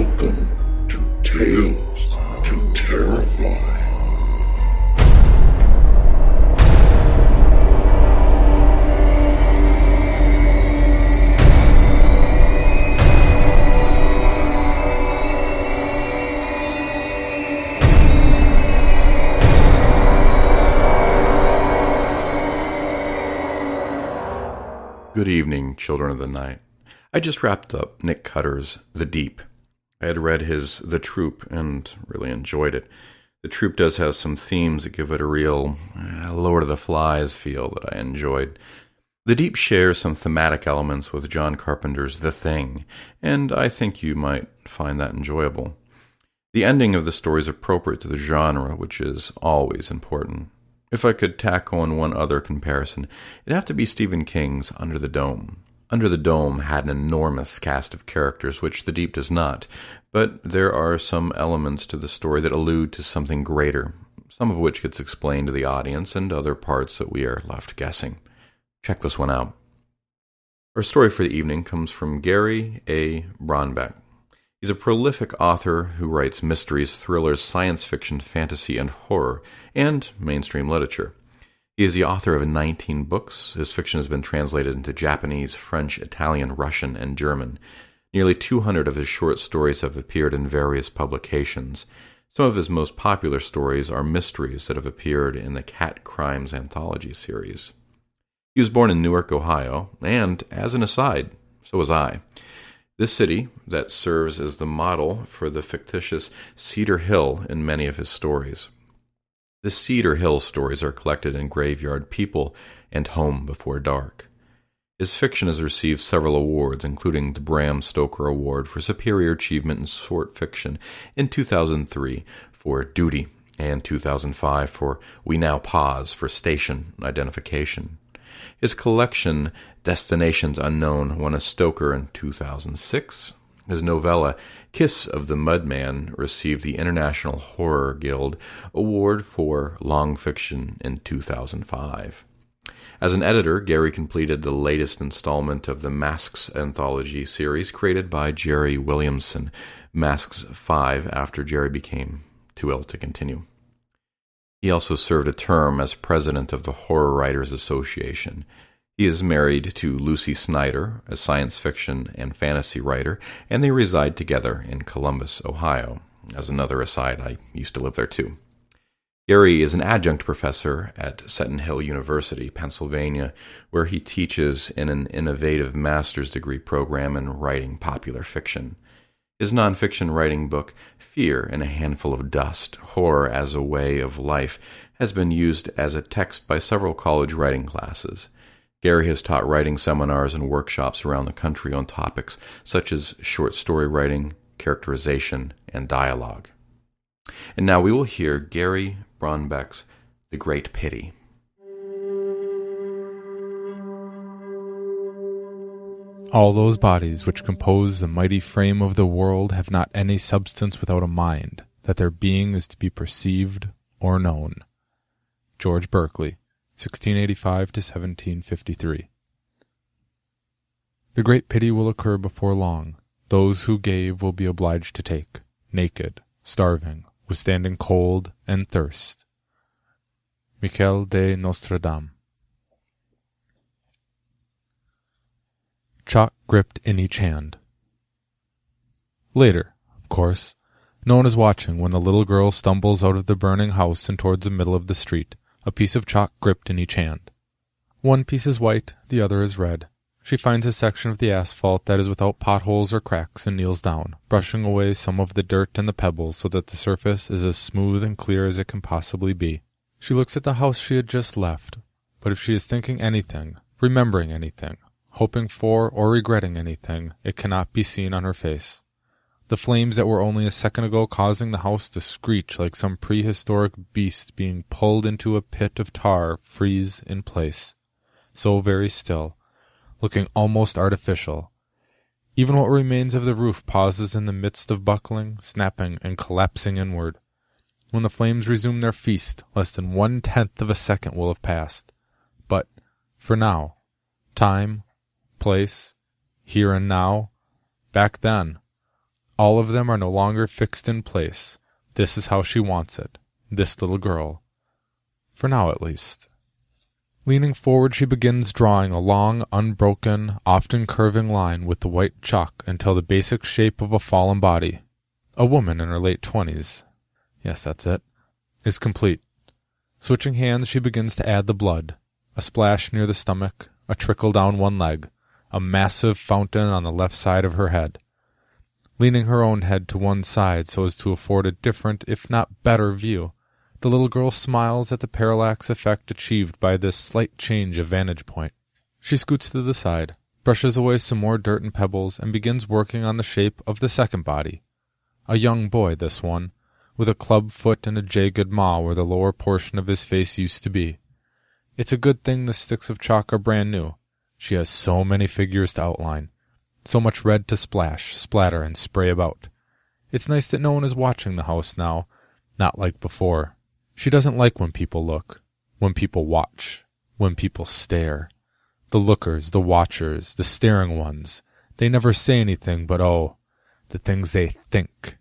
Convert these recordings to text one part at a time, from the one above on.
Welcome to Tales to Terrify. Good evening, children of the night. I just wrapped up Nick Cutter's The Deep. I had read his The Troop and really enjoyed it. The Troop does have some themes that give it a real uh, Lord of the Flies feel that I enjoyed. The Deep shares some thematic elements with John Carpenter's The Thing, and I think you might find that enjoyable. The ending of the story is appropriate to the genre, which is always important. If I could tack on one other comparison, it'd have to be Stephen King's Under the Dome. Under the Dome had an enormous cast of characters, which The Deep does not, but there are some elements to the story that allude to something greater, some of which gets explained to the audience, and other parts that we are left guessing. Check this one out. Our story for the evening comes from Gary A. Braunbeck. He's a prolific author who writes mysteries, thrillers, science fiction, fantasy, and horror, and mainstream literature. He is the author of 19 books. His fiction has been translated into Japanese, French, Italian, Russian, and German. Nearly 200 of his short stories have appeared in various publications. Some of his most popular stories are mysteries that have appeared in the Cat Crimes Anthology series. He was born in Newark, Ohio, and, as an aside, so was I. This city that serves as the model for the fictitious Cedar Hill in many of his stories. The Cedar Hill stories are collected in Graveyard People and Home Before Dark. His fiction has received several awards, including the Bram Stoker Award for Superior Achievement in Short Fiction in 2003 for Duty and 2005 for We Now Pause for Station Identification. His collection, Destinations Unknown, won a Stoker in 2006. His novella, Kiss of the Mudman, received the International Horror Guild Award for Long Fiction in 2005. As an editor, Gary completed the latest installment of the Masks anthology series created by Jerry Williamson, Masks 5, after Jerry became too ill to continue. He also served a term as president of the Horror Writers Association. He is married to Lucy Snyder, a science fiction and fantasy writer, and they reside together in Columbus, Ohio. As another aside, I used to live there too. Gary is an adjunct professor at Seton Hill University, Pennsylvania, where he teaches in an innovative master's degree program in writing popular fiction. His nonfiction writing book, Fear in a Handful of Dust Horror as a Way of Life, has been used as a text by several college writing classes. Gary has taught writing seminars and workshops around the country on topics such as short story writing, characterization, and dialogue. And now we will hear Gary Braunbeck's The Great Pity. All those bodies which compose the mighty frame of the world have not any substance without a mind, that their being is to be perceived or known. George Berkeley, 1685 to 1753. The great pity will occur before long. Those who gave will be obliged to take, naked, starving, withstanding cold and thirst. Michel de Nostredame. Chalk gripped in each hand. Later, of course, no one is watching when the little girl stumbles out of the burning house and towards the middle of the street, a piece of chalk gripped in each hand. One piece is white, the other is red. She finds a section of the asphalt that is without potholes or cracks and kneels down, brushing away some of the dirt and the pebbles so that the surface is as smooth and clear as it can possibly be. She looks at the house she had just left, but if she is thinking anything, remembering anything, hoping for or regretting anything, it cannot be seen on her face. The flames that were only a second ago causing the house to screech like some prehistoric beast being pulled into a pit of tar freeze in place, so very still, looking almost artificial. Even what remains of the roof pauses in the midst of buckling, snapping, and collapsing inward. When the flames resume their feast, less than one tenth of a second will have passed. But, for now, time, place, here and now, back then, all of them are no longer fixed in place. This is how she wants it, this little girl. For now, at least. Leaning forward, she begins drawing a long, unbroken, often curving line with the white chalk until the basic shape of a fallen body, a woman in her late twenties, yes, that's it, is complete. Switching hands, she begins to add the blood, a splash near the stomach, a trickle down one leg, a massive fountain on the left side of her head leaning her own head to one side so as to afford a different, if not better, view. The little girl smiles at the parallax effect achieved by this slight change of vantage point. She scoots to the side, brushes away some more dirt and pebbles, and begins working on the shape of the second body. A young boy, this one, with a club foot and a jagged maw where the lower portion of his face used to be. It's a good thing the sticks of chalk are brand new. She has so many figures to outline. So much red to splash, splatter, and spray about. It's nice that no one is watching the house now, not like before. She doesn't like when people look, when people watch, when people stare. The lookers, the watchers, the staring ones, they never say anything but, oh, the things they think.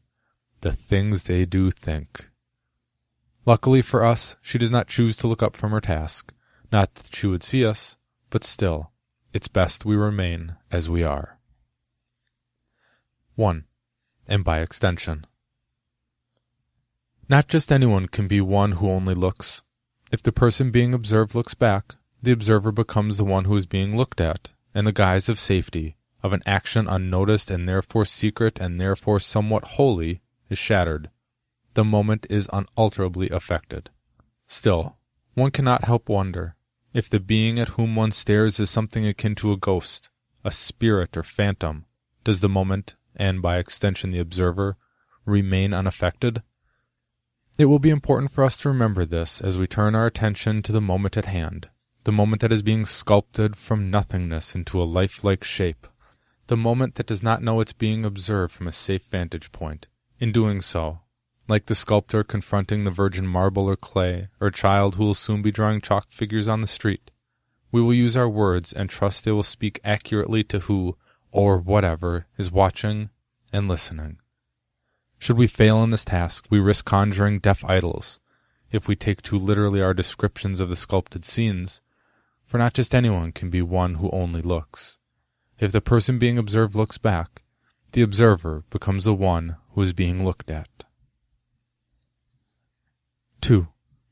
The things they do think. Luckily for us, she does not choose to look up from her task. Not that she would see us, but still, it's best we remain as we are. 1. And by extension. Not just anyone can be one who only looks. If the person being observed looks back, the observer becomes the one who is being looked at, in the guise of safety, of an action unnoticed and therefore secret and therefore somewhat holy, is shattered. The moment is unalterably affected. Still, one cannot help wonder if the being at whom one stares is something akin to a ghost, a spirit or phantom, does the moment and by extension the observer, remain unaffected? It will be important for us to remember this as we turn our attention to the moment at hand, the moment that is being sculpted from nothingness into a lifelike shape, the moment that does not know it's being observed from a safe vantage point. In doing so, like the sculptor confronting the virgin marble or clay, or a child who will soon be drawing chalk figures on the street, we will use our words and trust they will speak accurately to who, or whatever, is watching and listening. Should we fail in this task, we risk conjuring deaf idols, if we take too literally our descriptions of the sculpted scenes, for not just anyone can be one who only looks. If the person being observed looks back, the observer becomes the one who is being looked at. 2.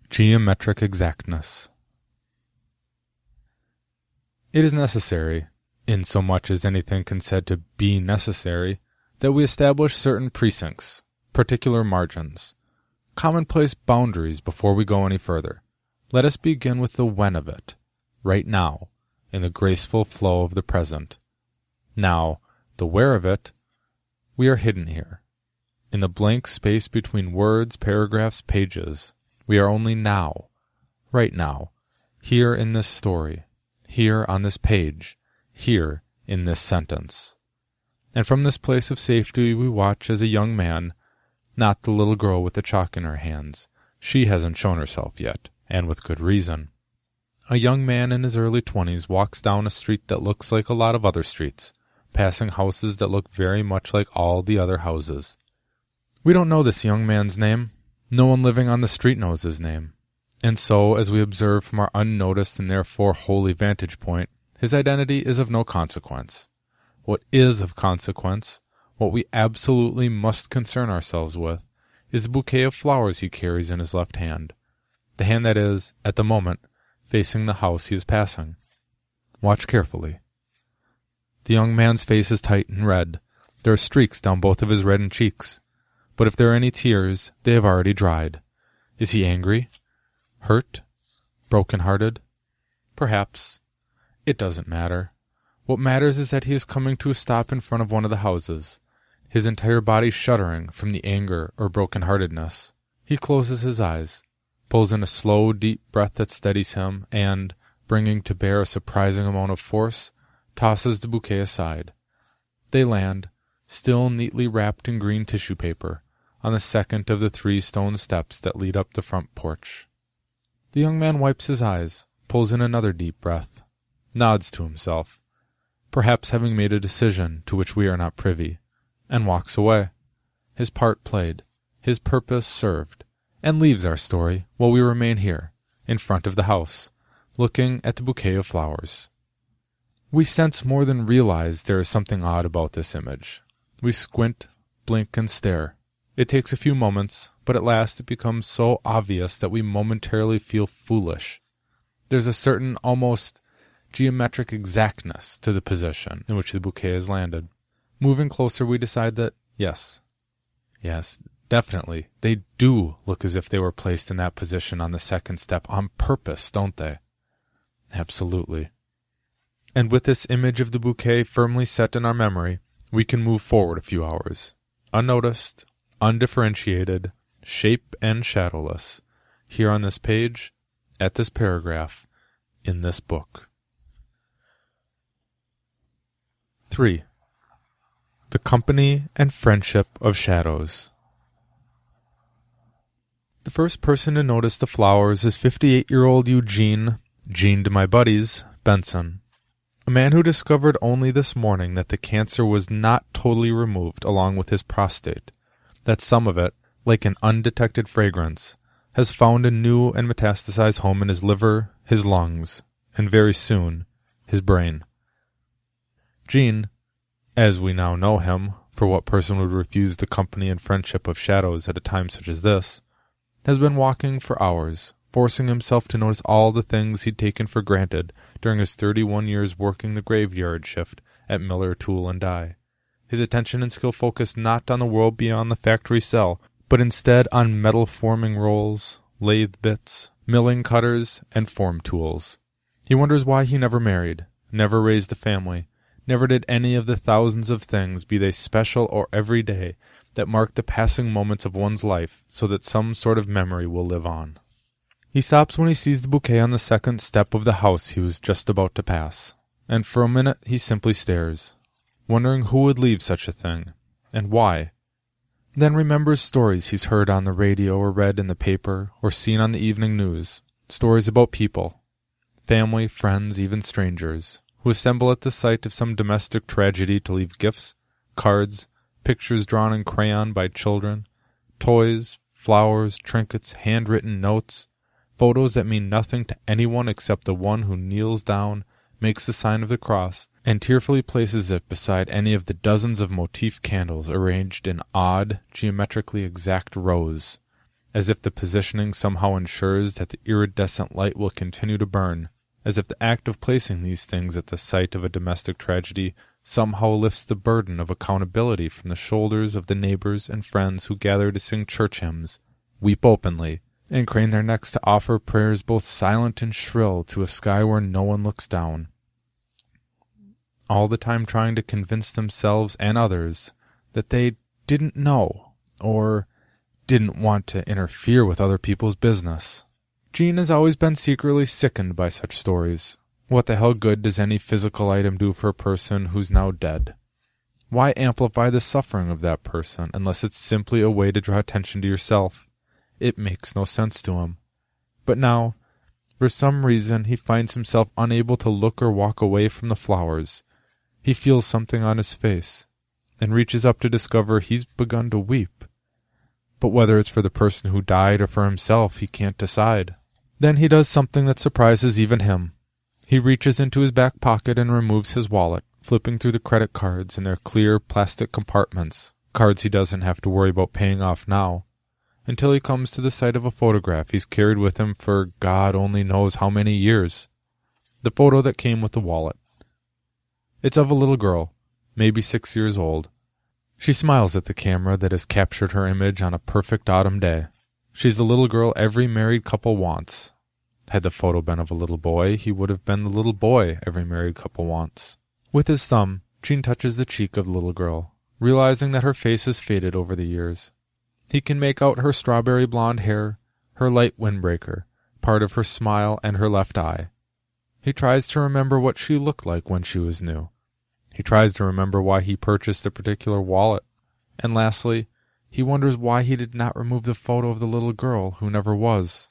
Geometric exactness. It is necessary, in so much as anything can said to be necessary, that we establish certain precincts, particular margins, commonplace boundaries before we go any further. Let us begin with the when of it, right now, in the graceful flow of the present. Now, the where of it, we are hidden here. In the blank space between words, paragraphs, pages, we are only now, right now, here in this story, here on this page, here in this sentence. And from this place of safety we watch as a young man, not the little girl with the chalk in her hands. She hasn't shown herself yet, and with good reason. A young man in his early twenties walks down a street that looks like a lot of other streets, passing houses that look very much like all the other houses. We don't know this young man's name. No one living on the street knows his name. And so, as we observe from our unnoticed and therefore holy vantage point, his identity is of no consequence. What is of consequence, what we absolutely must concern ourselves with, is the bouquet of flowers he carries in his left hand, the hand that is, at the moment, facing the house he is passing. Watch carefully. The young man's face is tight and red. There are streaks down both of his reddened cheeks. But if there are any tears, they have already dried. Is he angry? Hurt? Broken hearted? Perhaps. It doesn't matter. What matters is that he is coming to a stop in front of one of the houses, his entire body shuddering from the anger or broken heartedness. He closes his eyes, pulls in a slow, deep breath that steadies him, and, bringing to bear a surprising amount of force, tosses the bouquet aside. They land, still neatly wrapped in green tissue paper, on the second of the three stone steps that lead up the front porch. The young man wipes his eyes, pulls in another deep breath, nods to himself, perhaps having made a decision to which we are not privy, and walks away. His part played, his purpose served, and leaves our story while we remain here, in front of the house, looking at the bouquet of flowers. We sense more than realize there is something odd about this image. We squint, blink, and stare, it takes a few moments, but at last it becomes so obvious that we momentarily feel foolish. There's a certain almost geometric exactness to the position in which the bouquet has landed. Moving closer, we decide that, yes, yes, definitely, they do look as if they were placed in that position on the second step on purpose, don't they? Absolutely. And with this image of the bouquet firmly set in our memory, we can move forward a few hours, unnoticed, undifferentiated, shape and shadowless, here on this page, at this paragraph, in this book. 3. The Company and Friendship of Shadows. The first person to notice the flowers is 58 year old Eugene, Gene to my buddies, Benson, a man who discovered only this morning that the cancer was not totally removed along with his prostate that some of it, like an undetected fragrance, has found a new and metastasized home in his liver, his lungs, and very soon, his brain. Gene, as we now know him, for what person would refuse the company and friendship of shadows at a time such as this, has been walking for hours, forcing himself to notice all the things he'd taken for granted during his thirty one years working the graveyard shift at Miller Tool and Die his attention and skill focused not on the world beyond the factory cell, but instead on metal forming rolls, lathe bits, milling cutters, and form tools. He wonders why he never married, never raised a family, never did any of the thousands of things, be they special or everyday, that mark the passing moments of one's life so that some sort of memory will live on. He stops when he sees the bouquet on the second step of the house he was just about to pass, and for a minute he simply stares, wondering who would leave such a thing, and why. Then remembers stories he's heard on the radio or read in the paper or seen on the evening news, stories about people, family, friends, even strangers, who assemble at the site of some domestic tragedy to leave gifts, cards, pictures drawn in crayon by children, toys, flowers, trinkets, handwritten notes, photos that mean nothing to anyone except the one who kneels down, makes the sign of the cross, and tearfully places it beside any of the dozens of votive candles arranged in odd, geometrically exact rows, as if the positioning somehow ensures that the iridescent light will continue to burn, as if the act of placing these things at the site of a domestic tragedy somehow lifts the burden of accountability from the shoulders of the neighbors and friends who gather to sing church hymns, weep openly, and crane their necks to offer prayers both silent and shrill to a sky where no one looks down all the time trying to convince themselves and others that they didn't know or didn't want to interfere with other people's business. Gene has always been secretly sickened by such stories, What the hell good does any physical item do for a person who's now dead? Why amplify the suffering of that person unless it's simply a way to draw attention to yourself? It makes no sense to him. But now, for some reason, he finds himself unable to look or walk away from the flowers. He feels something on his face, and reaches up to discover he's begun to weep. But whether it's for the person who died or for himself, he can't decide. Then he does something that surprises even him. He reaches into his back pocket and removes his wallet, flipping through the credit cards in their clear plastic compartments, cards he doesn't have to worry about paying off now, until he comes to the sight of a photograph he's carried with him for God only knows how many years. The photo that came with the wallet. It's of a little girl, maybe six years old. She smiles at the camera that has captured her image on a perfect autumn day. She's the little girl every married couple wants. Had the photo been of a little boy, he would have been the little boy every married couple wants. With his thumb, Gene touches the cheek of the little girl, realizing that her face has faded over the years. He can make out her strawberry blonde hair, her light windbreaker, part of her smile, and her left eye. He tries to remember what she looked like when she was new. He tries to remember why he purchased a particular wallet. And lastly, he wonders why he did not remove the photo of the little girl who never was.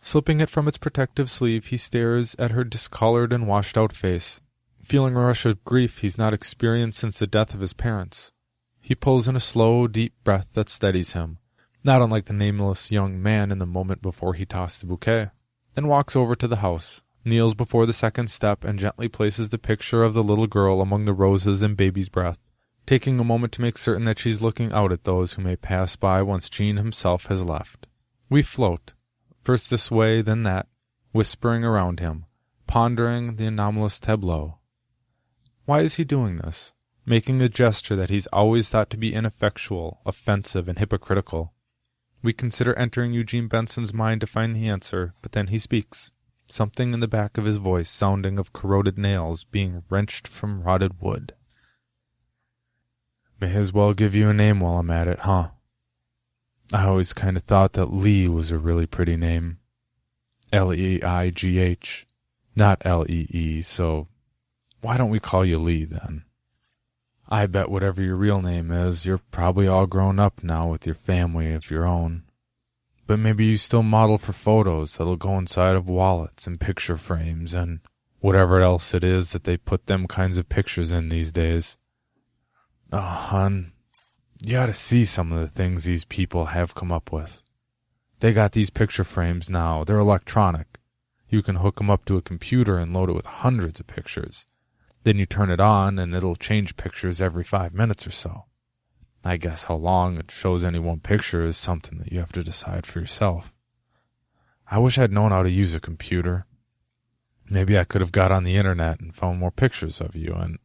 Slipping it from its protective sleeve, he stares at her discolored and washed out face feeling a rush of grief he's not experienced since the death of his parents. He pulls in a slow, deep breath that steadies him, not unlike the nameless young man in the moment before he tossed the bouquet, then walks over to the house, kneels before the second step, and gently places the picture of the little girl among the roses and baby's breath, taking a moment to make certain that she's looking out at those who may pass by once Gene himself has left. We float, first this way, then that, whispering around him, pondering the anomalous tableau. Why is he doing this? Making a gesture that he's always thought to be ineffectual, offensive, and hypocritical. We consider entering Eugene Benson's mind to find the answer, but then he speaks, something in the back of his voice sounding of corroded nails being wrenched from rotted wood. May as well give you a name while I'm at it, huh? I always kind of thought that Leigh was a really pretty name. L E I G H, not L E E, so why don't we call you Leigh then? I bet whatever your real name is, you're probably all grown up now with your family of your own. But maybe you still model for photos that'll go inside of wallets and picture frames and whatever else it is that they put them kinds of pictures in these days. Oh, hon, you ought to see some of the things these people have come up with. They got these picture frames now. They're electronic. You can hook them up to a computer and load it with hundreds of pictures. Then you turn it on and it'll change pictures every five minutes or so. I guess how long it shows any one picture is something that you have to decide for yourself. I wish I'd known how to use a computer. Maybe I could have got on the internet and found more pictures of you and.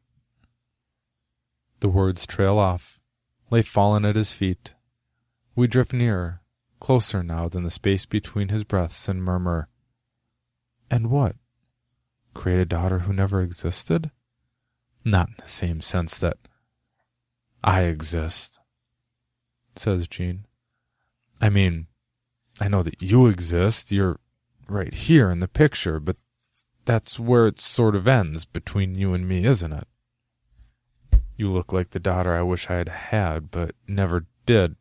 The words trail off, lay fallen at his feet. We drift nearer, closer now than the space between his breaths, and murmur, And what? Create a daughter who never existed? Not in the same sense that I exist, says Gene. I mean, I know that you exist. You're right here in the picture, but that's where it sort of ends between you and me, isn't it? You look like the daughter I wish I had had, but never did.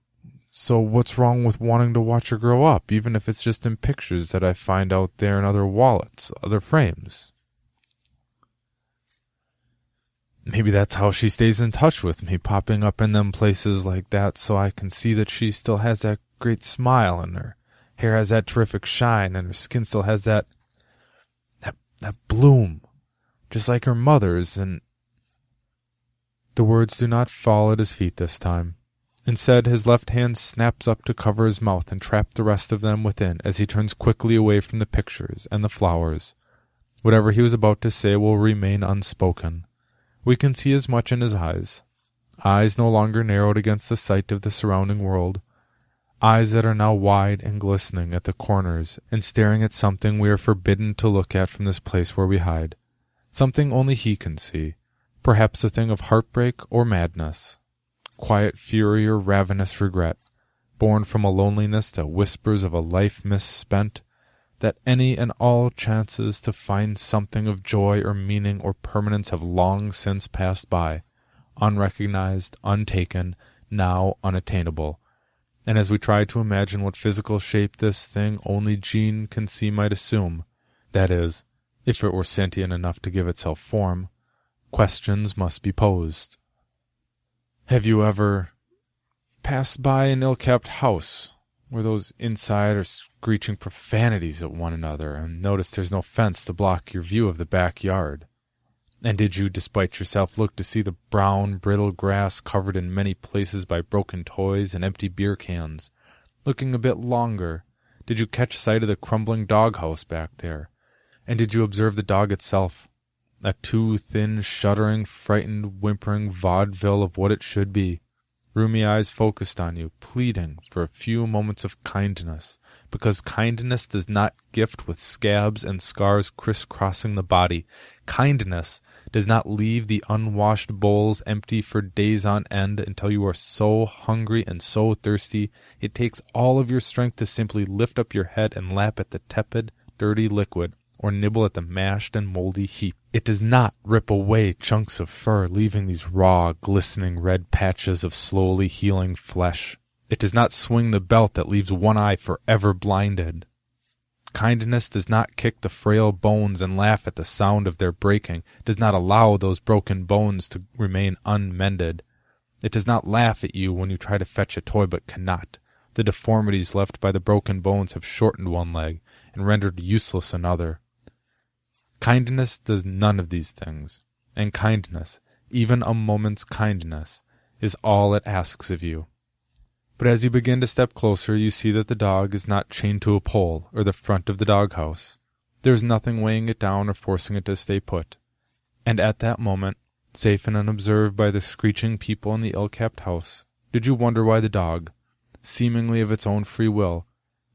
So what's wrong with wanting to watch her grow up, even if it's just in pictures that I find out there in other wallets, other frames? maybe that's how she stays in touch with me, popping up in them places like that so I can see that she still has that great smile and her hair has that terrific shine and her skin still has that that that bloom just like her mother's and the words do not fall at his feet this time. Instead, his left hand snaps up to cover his mouth and trap the rest of them within as he turns quickly away from the pictures and the flowers. Whatever he was about to say will remain unspoken. We can see as much in his eyes, eyes no longer narrowed against the sight of the surrounding world, eyes that are now wide and glistening at the corners and staring at something we are forbidden to look at from this place where we hide, something only he can see, perhaps a thing of heartbreak or madness, quiet fury or ravenous regret, born from a loneliness that whispers of a life misspent, that any and all chances to find something of joy or meaning or permanence have long since passed by, unrecognized, untaken, now unattainable. And as we try to imagine what physical shape this thing only Gene can see might assume, that is, if it were sentient enough to give itself form, questions must be posed. Have you ever passed by an ill kept house where those inside are screeching profanities at one another and noticed there's no fence to block your view of the backyard? And did you, despite yourself, look to see the brown, brittle grass covered in many places by broken toys and empty beer cans? Looking a bit longer, did you catch sight of the crumbling doghouse back there? And did you observe the dog itself? A too thin, shuddering, frightened, whimpering vaudeville of what it should be. Rheumy eyes focused on you, pleading for a few moments of kindness, because kindness does not gift with scabs and scars crisscrossing the body. Kindness does not leave the unwashed bowls empty for days on end until you are so hungry and so thirsty it takes all of your strength to simply lift up your head and lap at the tepid, dirty liquid, or nibble at the mashed and moldy heap. It does not rip away chunks of fur, leaving these raw, glistening red patches of slowly healing flesh. It does not swing the belt that leaves one eye forever blinded. Kindness does not kick the frail bones and laugh at the sound of their breaking, does not allow those broken bones to remain unmended. It does not laugh at you when you try to fetch a toy but cannot. The deformities left by the broken bones have shortened one leg and rendered useless another. Kindness does none of these things, and kindness, even a moment's kindness, is all it asks of you. But as you begin to step closer, you see that the dog is not chained to a pole or the front of the doghouse. There is nothing weighing it down or forcing it to stay put. And at that moment, safe and unobserved by the screeching people in the ill kept house, did you wonder why the dog, seemingly of its own free will,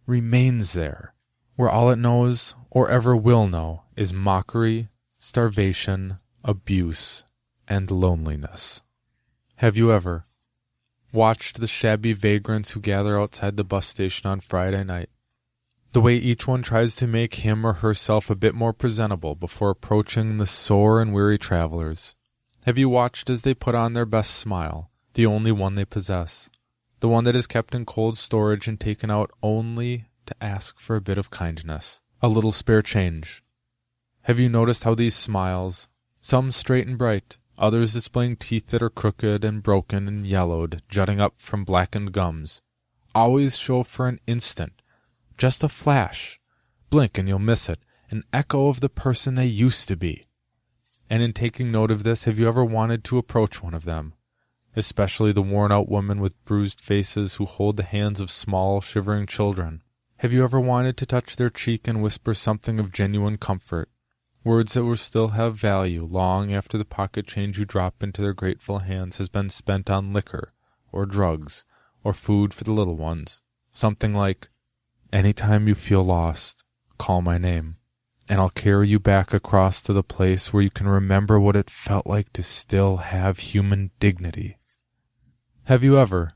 remains there, where all it knows or ever will know is mockery, starvation, abuse, and loneliness? Have you ever, watched the shabby vagrants who gather outside the bus station on Friday night. The way each one tries to make him or herself a bit more presentable before approaching the sore and weary travelers. Have you watched as they put on their best smile, the only one they possess, the one that is kept in cold storage and taken out only to ask for a bit of kindness, a little spare change? Have you noticed how these smiles, some straight and bright, others displaying teeth that are crooked and broken and yellowed, jutting up from blackened gums, always show for an instant, just a flash, blink and you'll miss it, an echo of the person they used to be. And in taking note of this, have you ever wanted to approach one of them, especially the worn out women with bruised faces who hold the hands of small, shivering children? Have you ever wanted to touch their cheek and whisper something of genuine comfort, words that will still have value long after the pocket change you drop into their grateful hands has been spent on liquor, or drugs, or food for the little ones. Something like, Any time you feel lost, call my name, and I'll carry you back across to the place where you can remember what it felt like to still have human dignity. Have you ever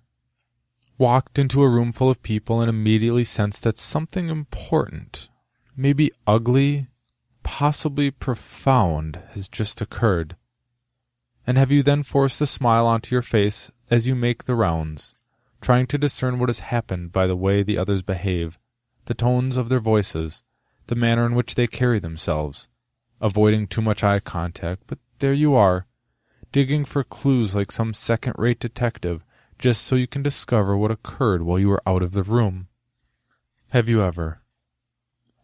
walked into a room full of people and immediately sensed that something important, maybe ugly possibly profound has just occurred? And have you then forced a smile onto your face as you make the rounds, trying to discern what has happened by the way the others behave, the tones of their voices, the manner in which they carry themselves, avoiding too much eye contact, but there you are, digging for clues like some second rate detective, just so you can discover what occurred while you were out of the room. Have you ever,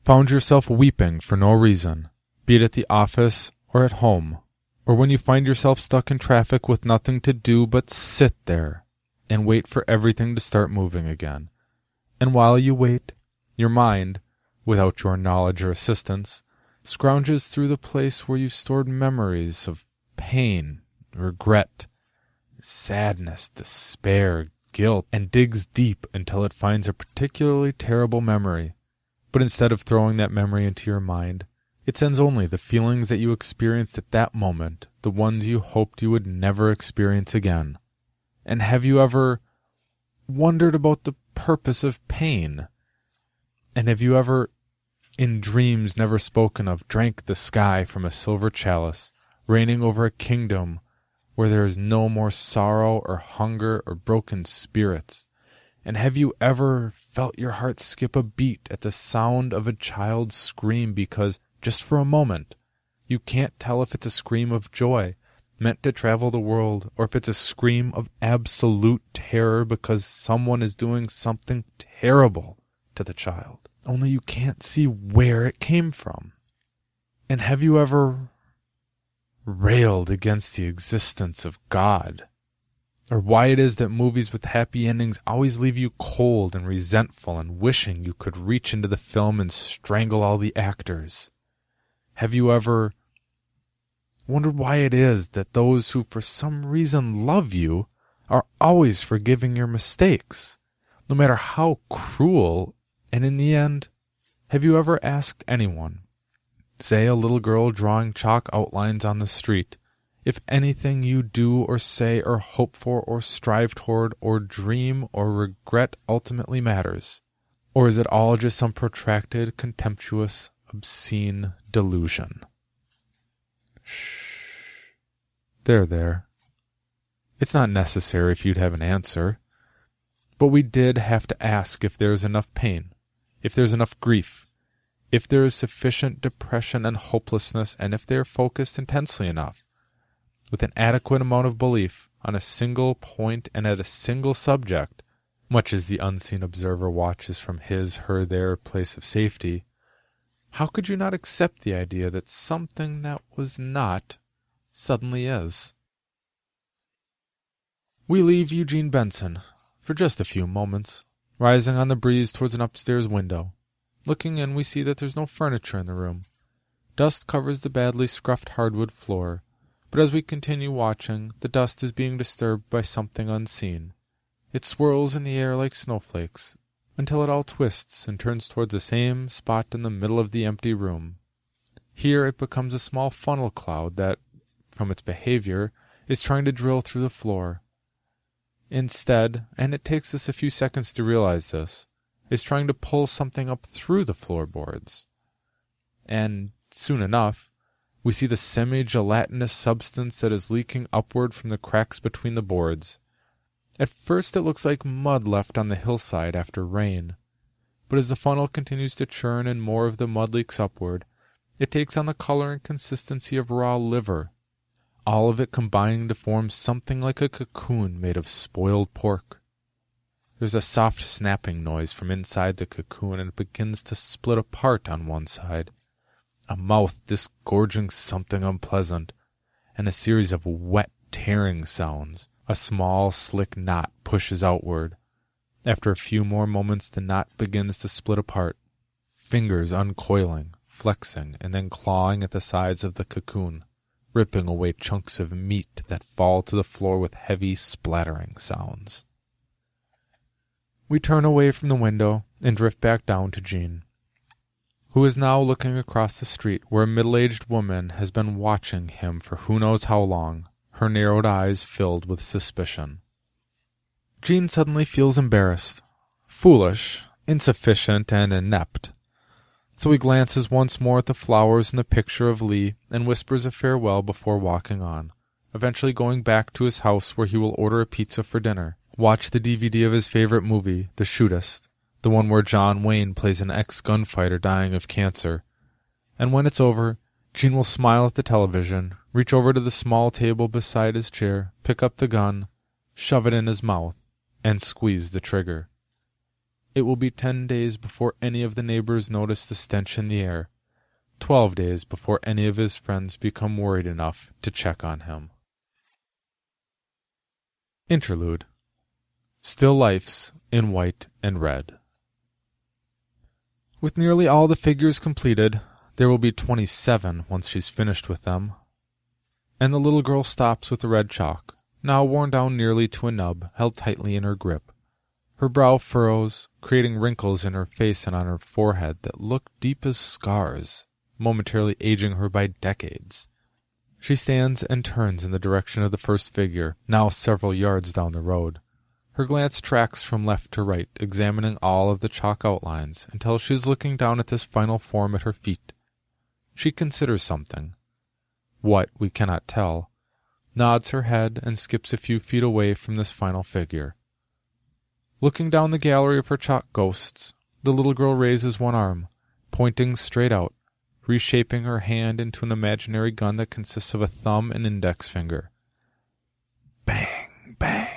found yourself weeping for no reason, be it at the office or at home, or when you find yourself stuck in traffic with nothing to do but sit there and wait for everything to start moving again. And while you wait, your mind, without your knowledge or assistance, scrounges through the place where you stored memories of pain, regret, sadness, despair, guilt, and digs deep until it finds a particularly terrible memory but instead of throwing that memory into your mind, it sends only the feelings that you experienced at that moment, the ones you hoped you would never experience again. And have you ever wondered about the purpose of pain? And have you ever in dreams never spoken of, drank the sky from a silver chalice, reigning over a kingdom where there is no more sorrow or hunger or broken spirits? And have you ever felt your heart skip a beat at the sound of a child's scream because, just for a moment, you can't tell if it's a scream of joy meant to travel the world or if it's a scream of absolute terror because someone is doing something terrible to the child? only you can't see where it came from. And have you ever railed against the existence of God? Or why it is that movies with happy endings always leave you cold and resentful and wishing you could reach into the film and strangle all the actors? Have you ever wondered why it is that those who for some reason love you are always forgiving your mistakes, no matter how cruel and in the end, have you ever asked anyone, say a little girl drawing chalk outlines on the street, if anything you do or say or hope for or strive toward or dream or regret ultimately matters? Or is it all just some protracted, contemptuous, obscene delusion? Shh. There, there. It's not necessary if you'd have an answer. But we did have to ask if there is enough pain if there's enough grief, if there is sufficient depression and hopelessness, and if they are focused intensely enough, with an adequate amount of belief on a single point and at a single subject, much as the unseen observer watches from his, her, their place of safety, how could you not accept the idea that something that was not suddenly is? We leave Eugene Benson for just a few moments rising on the breeze towards an upstairs window. Looking in, we see that there's no furniture in the room. Dust covers the badly scruffed hardwood floor, but as we continue watching, the dust is being disturbed by something unseen. It swirls in the air like snowflakes, until it all twists and turns towards the same spot in the middle of the empty room. Here it becomes a small funnel cloud that, from its behavior, is trying to drill through the floor. Instead, and it takes us a few seconds to realize this, is trying to pull something up through the floorboards. And soon enough, we see the semi gelatinous substance that is leaking upward from the cracks between the boards. At first, it looks like mud left on the hillside after rain, but as the funnel continues to churn and more of the mud leaks upward, it takes on the color and consistency of raw liver all of it combining to form something like a cocoon made of spoiled pork. There's a soft snapping noise from inside the cocoon, and it begins to split apart on one side. A mouth disgorging something unpleasant, and a series of wet, tearing sounds. A small, slick knot pushes outward. After a few more moments, the knot begins to split apart, fingers uncoiling, flexing, and then clawing at the sides of the cocoon ripping away chunks of meat that fall to the floor with heavy splattering sounds. We turn away from the window and drift back down to Gene, who is now looking across the street where a middle aged woman has been watching him for who knows how long, her narrowed eyes filled with suspicion. Gene suddenly feels embarrassed, foolish, insufficient, and inept. So he glances once more at the flowers and the picture of Leigh and whispers a farewell before walking on, eventually going back to his house where he will order a pizza for dinner, watch the DVD of his favorite movie, The Shootist, the one where John Wayne plays an ex gunfighter dying of cancer. And when it's over, Gene will smile at the television, reach over to the small table beside his chair, pick up the gun, shove it in his mouth, and squeeze the trigger. It will be ten days before any of the neighbors notice the stench in the air, twelve days before any of his friends become worried enough to check on him. Interlude Still Lifes in White and Red. With nearly all the figures completed, there will be twenty seven once she's finished with them. And the little girl stops with the red chalk, now worn down nearly to a nub, held tightly in her grip. Her brow furrows, creating wrinkles in her face and on her forehead that look deep as scars, momentarily aging her by decades. She stands and turns in the direction of the first figure, now several yards down the road. Her glance tracks from left to right, examining all of the chalk outlines until she is looking down at this final form at her feet. She considers something. What, we cannot tell, nods her head and skips a few feet away from this final figure. Looking down the gallery of her chalk ghosts, the little girl raises one arm, pointing straight out, reshaping her hand into an imaginary gun that consists of a thumb and index finger. Bang, bang,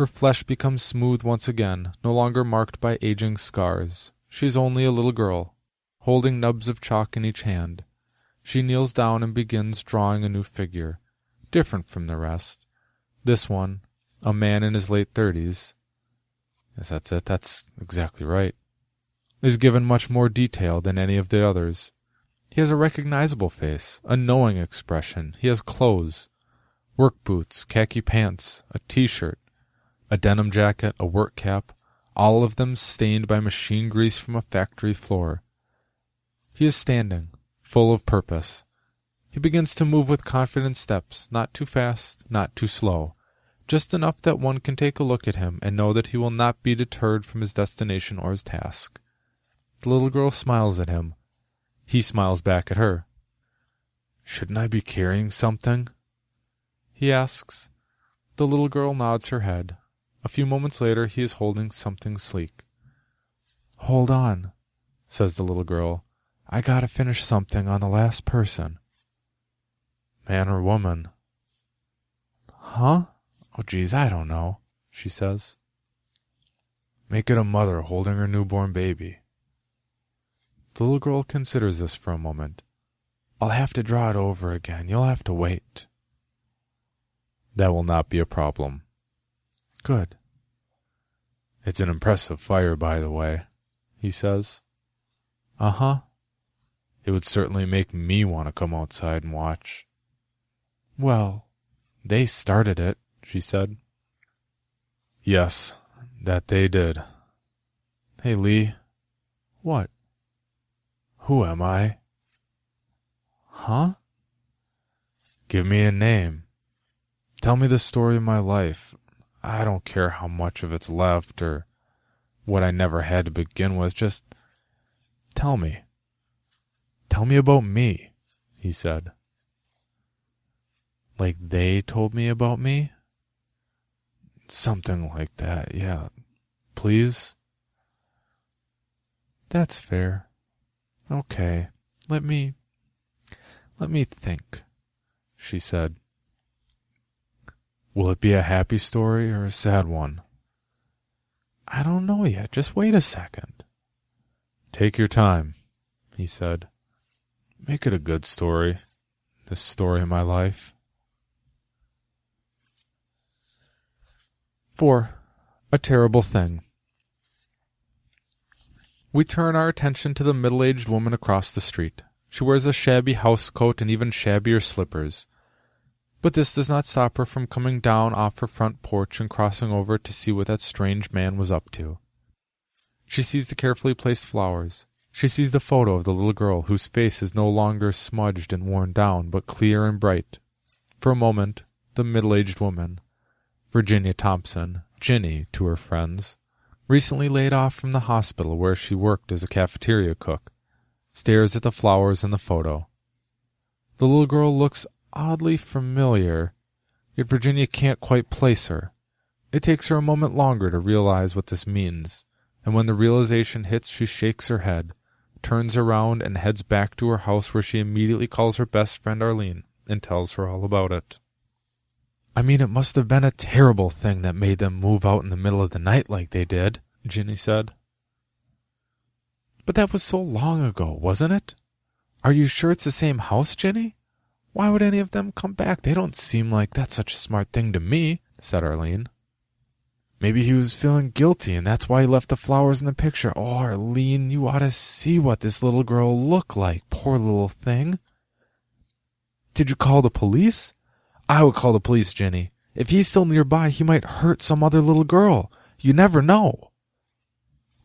Her flesh becomes smooth once again, no longer marked by aging scars. She's only a little girl, holding nubs of chalk in each hand. She kneels down and begins drawing a new figure different from the rest. This one, a man in his late thirties, yes, that's it, that's exactly right, is given much more detail than any of the others. He has a recognizable face, a knowing expression. He has clothes, work boots, khaki pants, a t-shirt, a denim jacket, a work cap, all of them stained by machine grease from a factory floor. He is standing, full of purpose, he begins to move with confident steps, not too fast, not too slow, just enough that one can take a look at him and know that he will not be deterred from his destination or his task. The little girl smiles at him. He smiles back at her. Shouldn't I be carrying something? He asks. The little girl nods her head. A few moments later, he is holding something sleek. Hold on, says the little girl. I gotta finish something on the last person. Man or woman? Huh? Oh, geez, I don't know, she says. Make it a mother holding her newborn baby. The little girl considers this for a moment. I'll have to draw it over again. You'll have to wait. That will not be a problem. Good. It's an impressive fire, by the way, he says. Uh huh. It would certainly make me want to come outside and watch. Well, they started it, she said. Yes, that they did. Hey, Lee. What? Who am I? Huh? Give me a name. Tell me the story of my life. I don't care how much of it's left or what I never had to begin with. Just tell me. Tell me about me, he said. Like they told me about me? Something like that, yeah. Please? That's fair. Okay. Let me. Let me think, she said. Will it be a happy story or a sad one? I don't know yet. Just wait a second. Take your time, he said. Make it a good story, this story of my life. 4. A terrible thing. We turn our attention to the middle aged woman across the street. She wears a shabby house coat and even shabbier slippers. But this does not stop her from coming down off her front porch and crossing over to see what that strange man was up to. She sees the carefully placed flowers. She sees the photo of the little girl whose face is no longer smudged and worn down, but clear and bright. For a moment, the middle aged woman, Virginia Thompson, Ginny to her friends, recently laid off from the hospital where she worked as a cafeteria cook, stares at the flowers in the photo. The little girl looks oddly familiar, yet Virginia can't quite place her. It takes her a moment longer to realize what this means, and when the realization hits, she shakes her head, turns around, and heads back to her house where she immediately calls her best friend Arlene and tells her all about it. I mean, it must have been a terrible thing that made them move out in the middle of the night like they did, Ginny said. But that was so long ago, wasn't it? Are you sure it's the same house, Ginny? Why would any of them come back? They don't seem like that's such a smart thing to me, said Arlene. Maybe he was feeling guilty and that's why he left the flowers in the picture. Oh, Arlene, you ought to see what this little girl looked like. Poor little thing. Did you call the police? I would call the police, Jenny. If he's still nearby, he might hurt some other little girl. You never know.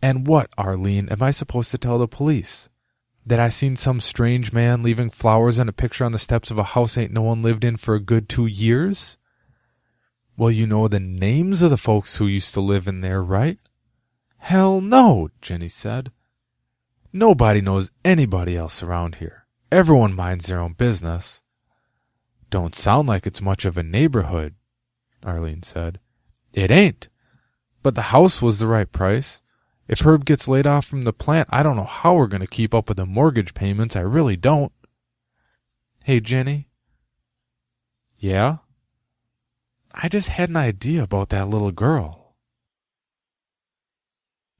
And what, Arlene, am I supposed to tell the police? That I seen some strange man leaving flowers and a picture on the steps of a house ain't no one lived in for a good two years? Well, you know the names of the folks who used to live in there, right? Hell no, Jenny said. Nobody knows anybody else around here. Everyone minds their own business. Don't sound like it's much of a neighborhood, Arlene said. It ain't. But the house was the right price. If Herb gets laid off from the plant, I don't know how we're going to keep up with the mortgage payments. I really don't. Hey, Jenny. Yeah? I just had an idea about that little girl.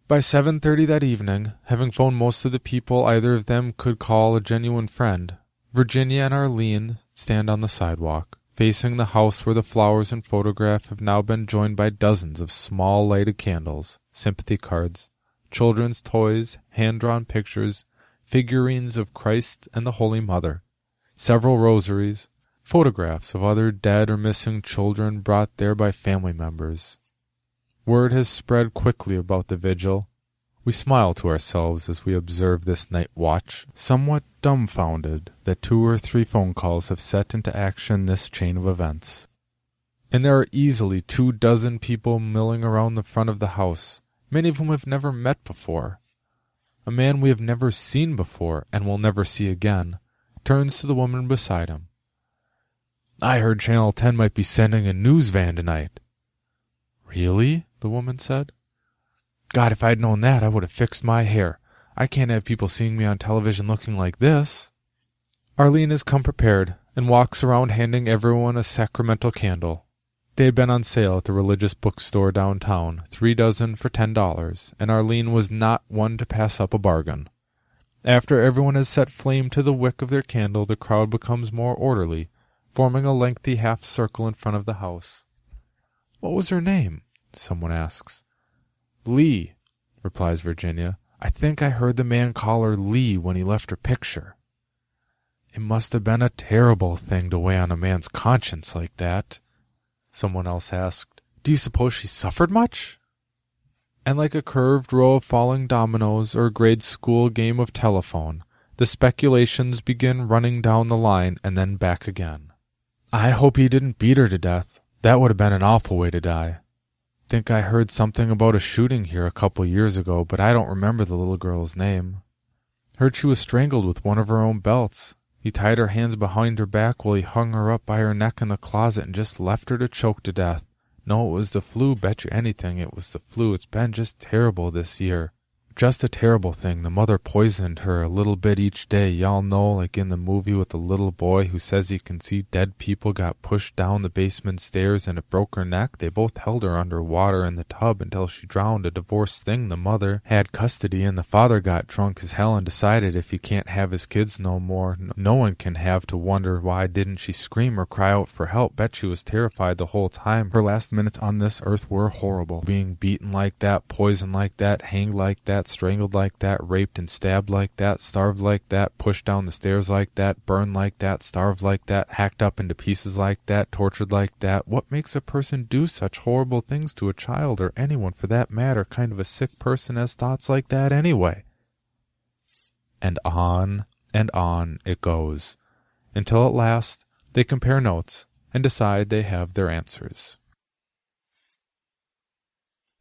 By 7:30 that evening, having phoned most of the people either of them could call a genuine friend, Virginia and Arlene stand on the sidewalk, facing the house where the flowers and photograph have now been joined by dozens of small lighted candles, sympathy cards, children's toys, hand drawn pictures, figurines of Christ and the Holy Mother, several rosaries, photographs of other dead or missing children brought there by family members. Word has spread quickly about the vigil, we smile to ourselves as we observe this night watch, somewhat dumbfounded that two or three phone calls have set into action this chain of events. And there are easily two dozen people milling around the front of the house, many of whom have never met before. A man we have never seen before and will never see again turns to the woman beside him. I heard Channel 10 might be sending a news van tonight. Really? the woman said. God, if I'd known that, I would have fixed my hair. I can't have people seeing me on television looking like this. Arlene has come prepared and walks around handing everyone a sacramental candle. They had been on sale at the religious bookstore downtown, three dozen for ten dollars, and Arlene was not one to pass up a bargain. After everyone has set flame to the wick of their candle, the crowd becomes more orderly, forming a lengthy half circle in front of the house. What was her name? someone asks. Lee, replies Virginia. I think I heard the man call her Lee when he left her picture. It must have been a terrible thing to weigh on a man's conscience like that. Someone else asked, Do you suppose she suffered much? And like a curved row of falling dominoes or a grade school game of telephone, the speculations begin running down the line and then back again. I hope he didn't beat her to death. That would have been an awful way to die. Think I heard something about a shooting here a couple years ago, but I don't remember the little girl's name. Heard she was strangled with one of her own belts. He tied her hands behind her back while he hung her up by her neck in the closet and just left her to choke to death. No, it was the flu, bet you anything it was the flu. It's been just terrible this year. Just a terrible thing. The mother poisoned her a little bit each day. Y'all know, like in the movie with the little boy who says he can see dead people got pushed down the basement stairs and it broke her neck. They both held her under water in the tub until she drowned. A divorced thing. The mother had custody and the father got drunk as hell and decided if he can't have his kids no more, no one can have to wonder why didn't she scream or cry out for help. Bet she was terrified the whole time. Her last minutes on this earth were horrible. Being beaten like that, poisoned like that, hanged like that, that, strangled like that, raped and stabbed like that, starved like that, pushed down the stairs like that, burned like that, starved like that, hacked up into pieces like that, tortured like that. What makes a person do such horrible things to a child or anyone for that matter? Kind of a sick person has thoughts like that anyway. And on and on it goes, until at last they compare notes and decide they have their answers.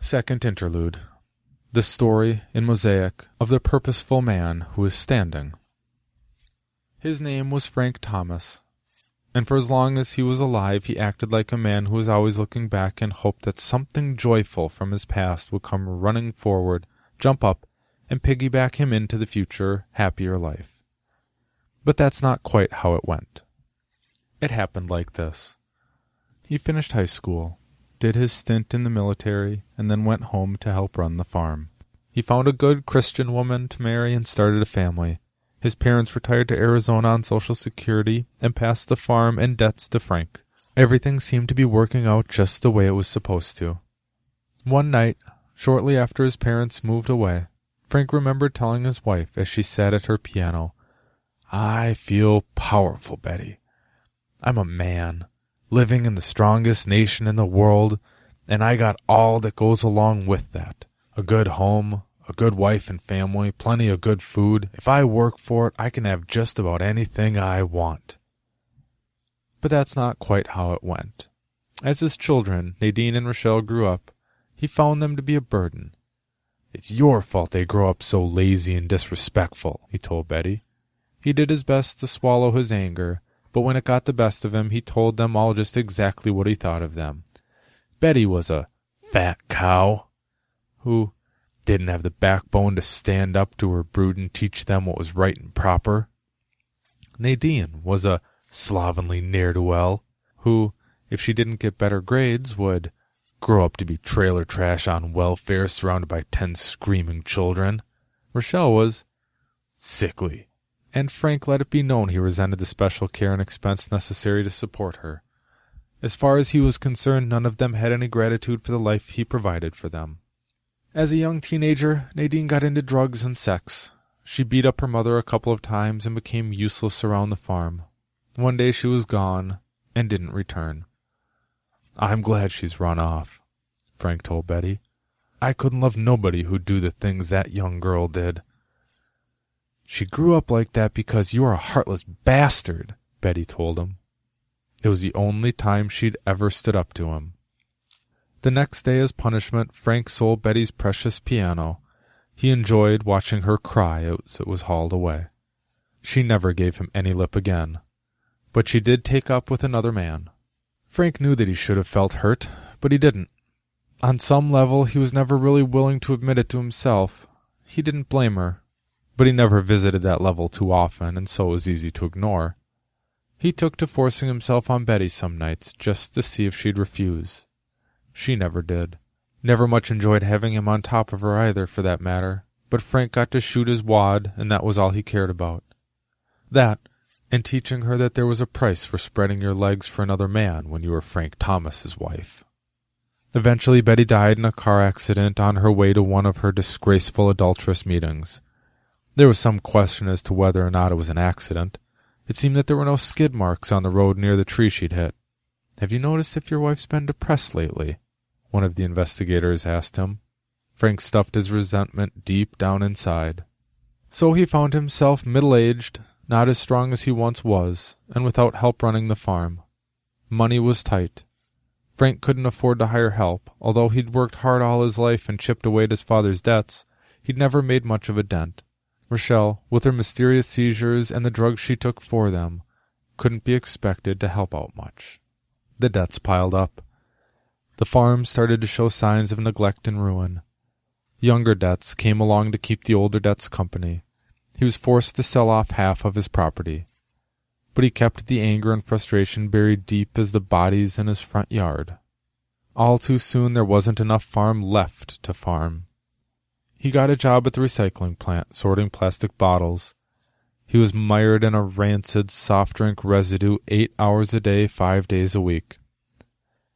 Second interlude the story in mosaic of the purposeful man who is standing. His name was Frank Thomas, and for as long as he was alive he acted like a man who was always looking back and hoped that something joyful from his past would come running forward, jump up, and piggyback him into the future, happier life. But that's not quite how it went. It happened like this. He finished high school, did his stint in the military, and then went home to help run the farm. He found a good Christian woman to marry and started a family. His parents retired to Arizona on Social Security and passed the farm and debts to Frank. Everything seemed to be working out just the way it was supposed to. One night, shortly after his parents moved away, Frank remembered telling his wife as she sat at her piano, I feel powerful, Betty. I'm a man living in the strongest nation in the world, and I got all that goes along with that a good home, a good wife and family, plenty of good food. If I work for it, I can have just about anything I want. But that's not quite how it went. As his children, Nadine and Rochelle, grew up, he found them to be a burden. It's your fault they grow up so lazy and disrespectful, he told Betty. He did his best to swallow his anger, but when it got the best of him, he told them all just exactly what he thought of them. Betty was a fat cow who didn't have the backbone to stand up to her brood and teach them what was right and proper. Nadine was a slovenly ne'er-do-well who, if she didn't get better grades, would grow up to be trailer trash on welfare surrounded by ten screaming children. Rochelle was sickly and Frank let it be known he resented the special care and expense necessary to support her. As far as he was concerned, none of them had any gratitude for the life he provided for them. As a young teenager, Nadine got into drugs and sex. She beat up her mother a couple of times and became useless around the farm. One day she was gone and didn't return. I'm glad she's run off, Frank told Betty. I couldn't love nobody who'd do the things that young girl did. She grew up like that because you're a heartless bastard, Betty told him. It was the only time she'd ever stood up to him. The next day, as punishment, Frank sold Betty's precious piano. He enjoyed watching her cry as it was hauled away. She never gave him any lip again. But she did take up with another man. Frank knew that he should have felt hurt, but he didn't. On some level, he was never really willing to admit it to himself. He didn't blame her, but he never visited that level too often, and so it was easy to ignore. He took to forcing himself on Betty some nights just to see if she'd refuse. She never did. Never much enjoyed having him on top of her either, for that matter, but Frank got to shoot his wad, and that was all he cared about. That, and teaching her that there was a price for spreading your legs for another man when you were Frank Thomas's wife. Eventually, Betty died in a car accident on her way to one of her disgraceful adulterous meetings. There was some question as to whether or not it was an accident. It seemed that there were no skid marks on the road near the tree she'd hit. Have you noticed if your wife's been depressed lately? One of the investigators asked him. Frank stuffed his resentment deep down inside. So he found himself middle aged, not as strong as he once was, and without help running the farm. Money was tight. Frank couldn't afford to hire help. Although he'd worked hard all his life and chipped away at his father's debts, he'd never made much of a dent. Rochelle, with her mysterious seizures and the drugs she took for them, couldn't be expected to help out much. The debts piled up. The farm started to show signs of neglect and ruin. Younger debts came along to keep the older debts company. He was forced to sell off half of his property. But he kept the anger and frustration buried deep as the bodies in his front yard. All too soon there wasn't enough farm left to farm. He got a job at the recycling plant, sorting plastic bottles. He was mired in a rancid soft drink residue eight hours a day, five days a week.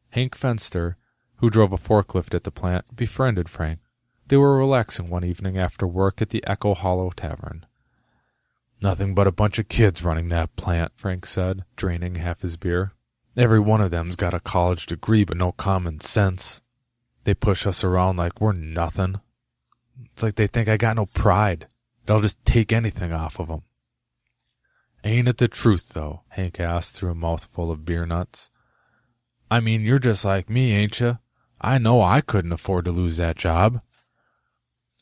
Hank Fenster, who drove a forklift at the plant, befriended Frank. They were relaxing one evening after work at the Echo Hollow Tavern. Nothing but a bunch of kids running that plant, Frank said, draining half his beer. Every one of them's got a college degree but no common sense. They push us around like we're nothing. It's like they think I got no pride. That I'll just take anything off of of 'em. Ain't it the truth, though? Hank asked through a mouthful of beer nuts. I mean, you're just like me, ain't you? I know I couldn't afford to lose that job.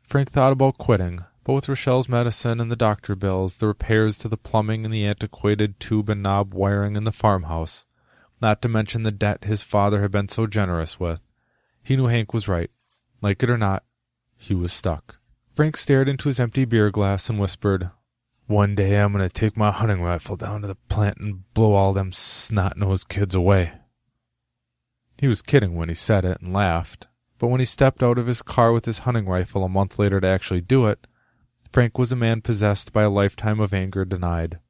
Frank thought about quitting, but with Rochelle's medicine and the doctor bills, the repairs to the plumbing and the antiquated tube and knob wiring in the farmhouse, not to mention the debt his father had been so generous with, he knew Hank was right. Like it or not, he was stuck. Frank stared into his empty beer glass and whispered, One day I'm going to take my hunting rifle down to the plant and blow all them snot-nosed kids away. He was kidding when he said it and laughed, but when he stepped out of his car with his hunting rifle a month later to actually do it, Frank was a man possessed by a lifetime of anger denied.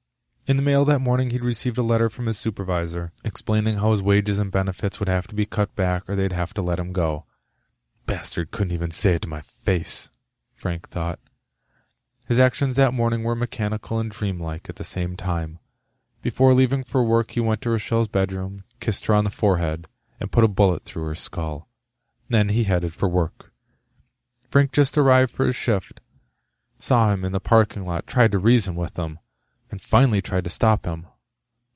In the mail that morning, he'd received a letter from his supervisor explaining how his wages and benefits would have to be cut back or they'd have to let him go. Bastard couldn't even say it to my face, Frank thought. His actions that morning were mechanical and dreamlike at the same time. Before leaving for work, he went to Rochelle's bedroom, kissed her on the forehead, and put a bullet through her skull. Then he headed for work. Frank just arrived for his shift, saw him in the parking lot, tried to reason with him, and finally tried to stop him.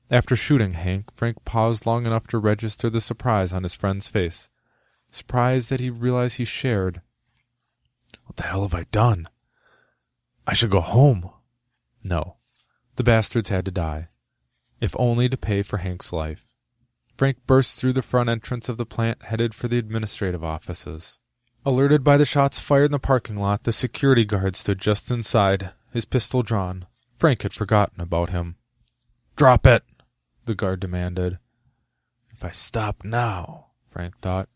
After shooting Hank, Frank paused long enough to register the surprise on his friend's face. Surprise that he realized he shared. What the hell have I done? I should go home. No, the bastards had to die, if only to pay for Hank's life. Frank burst through the front entrance of the plant, headed for the administrative offices. Alerted by the shots fired in the parking lot, the security guard stood just inside, his pistol drawn. Frank had forgotten about him. Drop it, the guard demanded. If I stop now, Frank thought,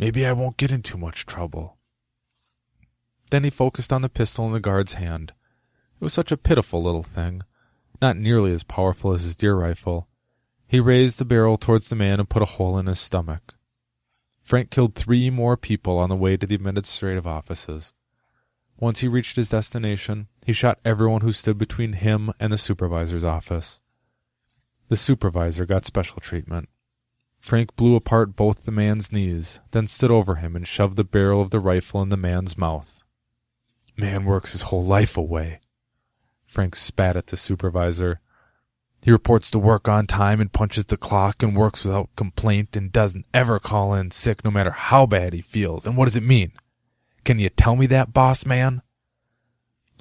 maybe I won't get in too much trouble. Then he focused on the pistol in the guard's hand. It was such a pitiful little thing, not nearly as powerful as his deer rifle. He raised the barrel towards the man and put a hole in his stomach. Frank killed three more people on the way to the administrative offices. Once he reached his destination, he shot everyone who stood between him and the supervisor's office. The supervisor got special treatment. Frank blew apart both the man's knees, then stood over him and shoved the barrel of the rifle in the man's mouth. Man works his whole life away. Frank spat at the supervisor. He reports to work on time and punches the clock and works without complaint and doesn't ever call in sick no matter how bad he feels. And what does it mean? Can you tell me that, boss man?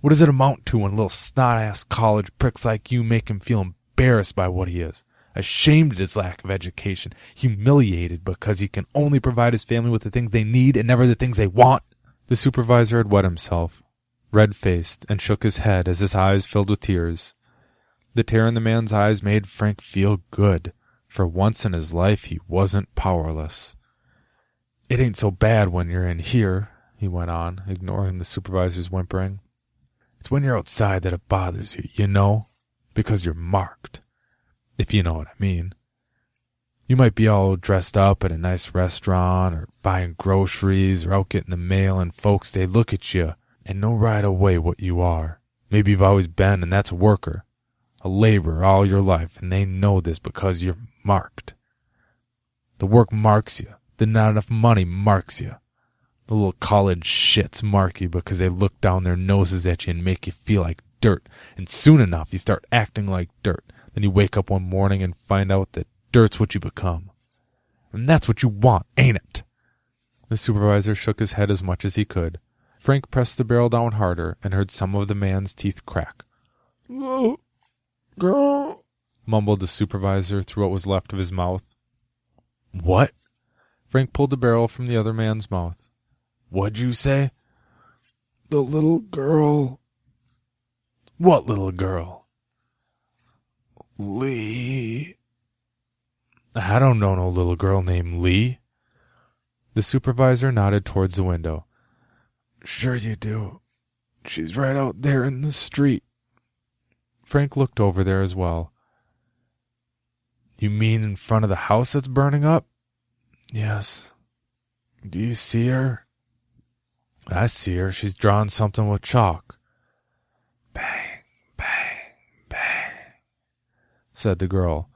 What does it amount to when little snot-ass college pricks like you make him feel embarrassed by what he is, ashamed at his lack of education, humiliated because he can only provide his family with the things they need and never the things they want? The supervisor had wet himself, red-faced, and shook his head as his eyes filled with tears. The tear in the man's eyes made Frank feel good. For once in his life, he wasn't powerless. It ain't so bad when you're in here, he went on, ignoring the supervisor's whimpering. It's when you're outside that it bothers you, you know? Because you're marked. If you know what I mean. You might be all dressed up at a nice restaurant or buying groceries or out getting the mail and folks, they look at you and know right away what you are. Maybe you've always been and that's a worker a laborer all your life, and they know this because you're marked. The work marks you. The not enough money marks you. The little college shits mark you because they look down their noses at you and make you feel like dirt. And soon enough, you start acting like dirt. Then you wake up one morning and find out that dirt's what you become. And that's what you want, ain't it? The supervisor shook his head as much as he could. Frank pressed the barrel down harder and heard some of the man's teeth crack. Girl, mumbled the supervisor through what was left of his mouth. What? Frank pulled the barrel from the other man's mouth. What'd you say? The little girl. What little girl? Lee. I don't know no little girl named Lee. The supervisor nodded towards the window. Sure you do. She's right out there in the street. Frank looked over there as well. You mean in front of the house that's burning up? Yes. Do you see her? I see her. She's drawing something with chalk. Bang, bang, said the girl.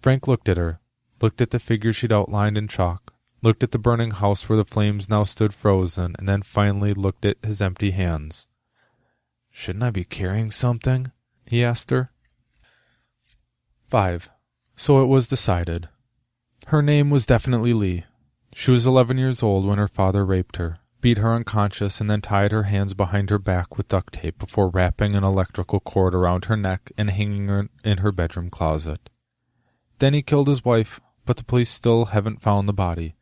Frank looked at her, looked at the figure she'd outlined in chalk, looked at the burning house where the flames now stood frozen, and then finally looked at his empty hands. Shouldn't I be carrying something? he asked her. Five. So it was decided. Her name was definitely Lee. She was eleven years old when her father raped her, beat her unconscious, and then tied her hands behind her back with duct tape before wrapping an electrical cord around her neck and hanging her in her bedroom closet. Then he killed his wife, but the police still haven't found the body.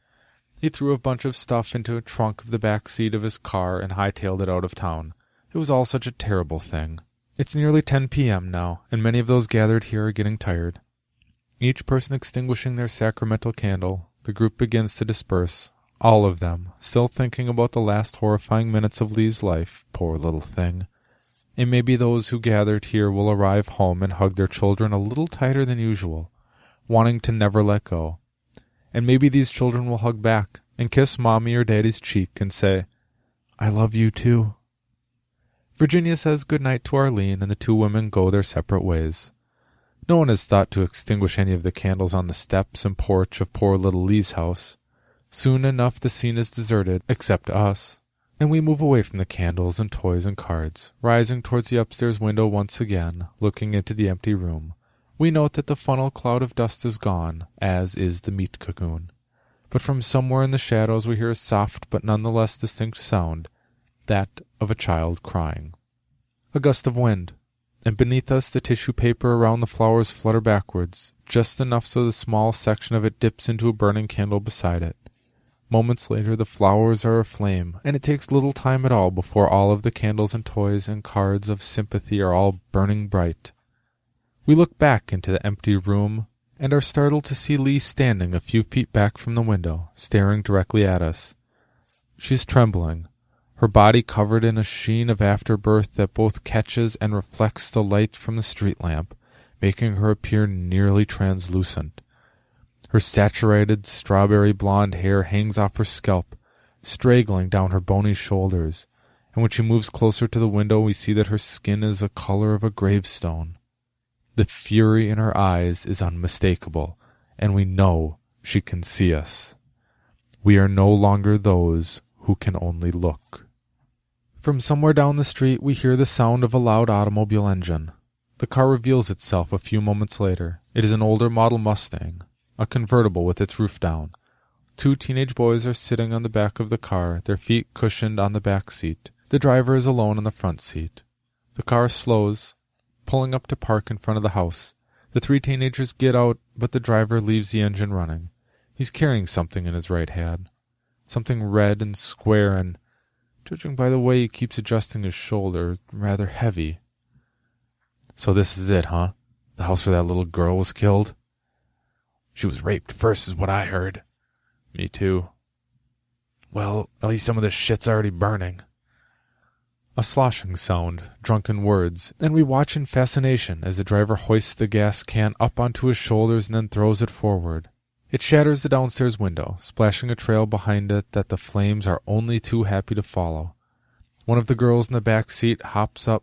He threw a bunch of stuff into a trunk of the back seat of his car and hightailed it out of town. It was all such a terrible thing. It's nearly 10 p.m. now, and many of those gathered here are getting tired. Each person extinguishing their sacramental candle, the group begins to disperse, all of them, still thinking about the last horrifying minutes of Lee's life, poor little thing. And maybe those who gathered here will arrive home and hug their children a little tighter than usual, wanting to never let go. And maybe these children will hug back and kiss mommy or daddy's cheek and say, I love you too. Virginia says good night to Arlene, and the two women go their separate ways. No one has thought to extinguish any of the candles on the steps and porch of poor little Lee's house. Soon enough the scene is deserted, except us, and we move away from the candles and toys and cards, rising towards the upstairs window once again, looking into the empty room. We note that the funnel cloud of dust is gone, as is the meat cocoon. But from somewhere in the shadows we hear a soft but none the less distinct sound, that of a child crying. A gust of wind, and beneath us the tissue paper around the flowers flutter backwards, just enough so the small section of it dips into a burning candle beside it. Moments later the flowers are aflame, and it takes little time at all before all of the candles and toys and cards of sympathy are all burning bright. We look back into the empty room and are startled to see Lee standing a few feet back from the window, staring directly at us. She's trembling, her body covered in a sheen of afterbirth that both catches and reflects the light from the street lamp, making her appear nearly translucent. Her saturated strawberry blonde hair hangs off her scalp, straggling down her bony shoulders, and when she moves closer to the window we see that her skin is the color of a gravestone. The fury in her eyes is unmistakable, and we know she can see us. We are no longer those who can only look. From somewhere down the street we hear the sound of a loud automobile engine. The car reveals itself a few moments later. It is an older model Mustang, a convertible with its roof down. Two teenage boys are sitting on the back of the car, their feet cushioned on the back seat. The driver is alone on the front seat. The car slows, pulling up to park in front of the house. The three teenagers get out, but the driver leaves the engine running. He's carrying something in his right hand. Something red and square and judging by the way he keeps adjusting his shoulder, rather heavy. So this is it, huh? The house where that little girl was killed? She was raped first, is what I heard. Me too. Well, at least some of this shit's already burning. A sloshing sound, drunken words, and we watch in fascination as the driver hoists the gas can up onto his shoulders and then throws it forward. It shatters the downstairs window, splashing a trail behind it that the flames are only too happy to follow. One of the girls in the back seat hops up,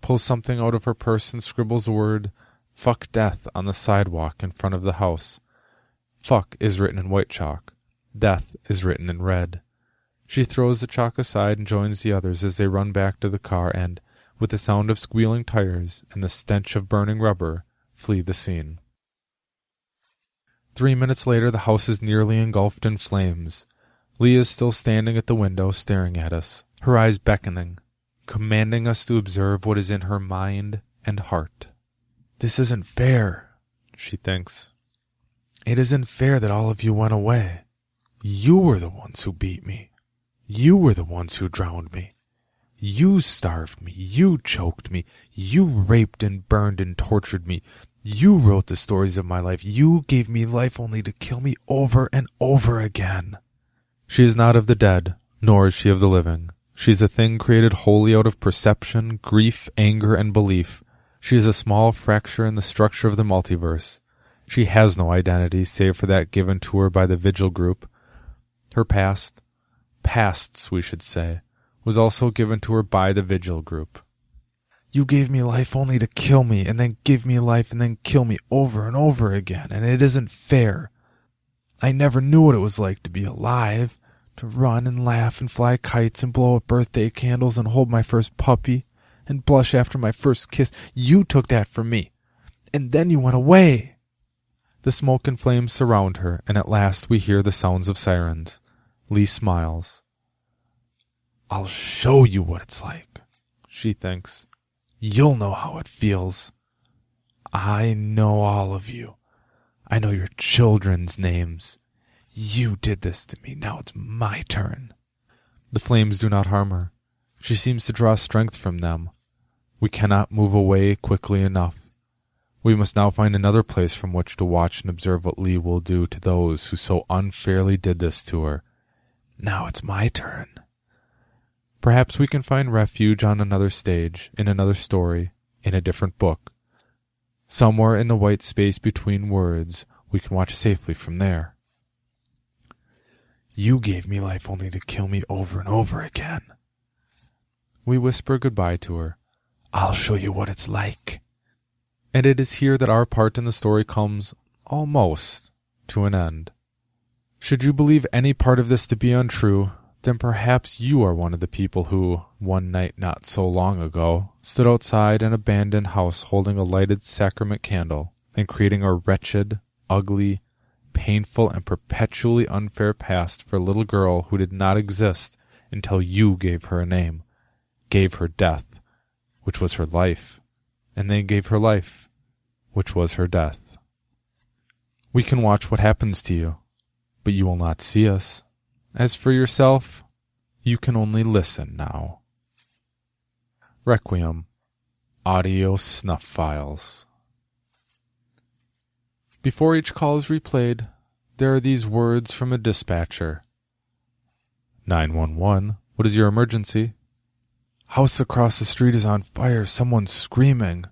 pulls something out of her purse, and scribbles a word, fuck death, on the sidewalk in front of the house. Fuck is written in white chalk. Death is written in red. She throws the chalk aside and joins the others as they run back to the car and, with the sound of squealing tires and the stench of burning rubber, flee the scene. Three minutes later, the house is nearly engulfed in flames. Lee is still standing at the window, staring at us, her eyes beckoning, commanding us to observe what is in her mind and heart. This isn't fair, she thinks. It isn't fair that all of you went away. You were the ones who beat me. You were the ones who drowned me. You starved me. You choked me. You raped and burned and tortured me. You wrote the stories of my life. You gave me life only to kill me over and over again. She is not of the dead, nor is she of the living. She is a thing created wholly out of perception, grief, anger, and belief. She is a small fracture in the structure of the multiverse. She has no identity save for that given to her by the Vigil group. Her past, pasts we should say, was also given to her by the Vigil group. You gave me life only to kill me, and then give me life and then kill me over and over again, and it isn't fair. I never knew what it was like to be alive, to run and laugh and fly kites and blow up birthday candles and hold my first puppy and blush after my first kiss. You took that from me, and then you went away. The smoke and flames surround her, and at last we hear the sounds of sirens. Lee smiles. I'll show you what it's like, she thinks. You'll know how it feels. I know all of you. I know your children's names. You did this to me. Now it's my turn. The flames do not harm her. She seems to draw strength from them. We cannot move away quickly enough. We must now find another place from which to watch and observe what Lee will do to those who so unfairly did this to her. Now it's my turn. Perhaps we can find refuge on another stage, in another story, in a different book. Somewhere in the white space between words, we can watch safely from there. You gave me life only to kill me over and over again. We whisper goodbye to her. I'll show you what it's like. And it is here that our part in the story comes, almost, to an end. Should you believe any part of this to be untrue, then perhaps you are one of the people who, one night not so long ago, stood outside an abandoned house holding a lighted sacrament candle and creating a wretched, ugly, painful, and perpetually unfair past for a little girl who did not exist until you gave her a name, gave her death, which was her life, and then gave her life, which was her death. We can watch what happens to you, but you will not see us. As for yourself, you can only listen now. Requiem Audio Snuff Files Before each call is replayed, there are these words from a dispatcher 911, what is your emergency? House across the street is on fire. Someone's screaming.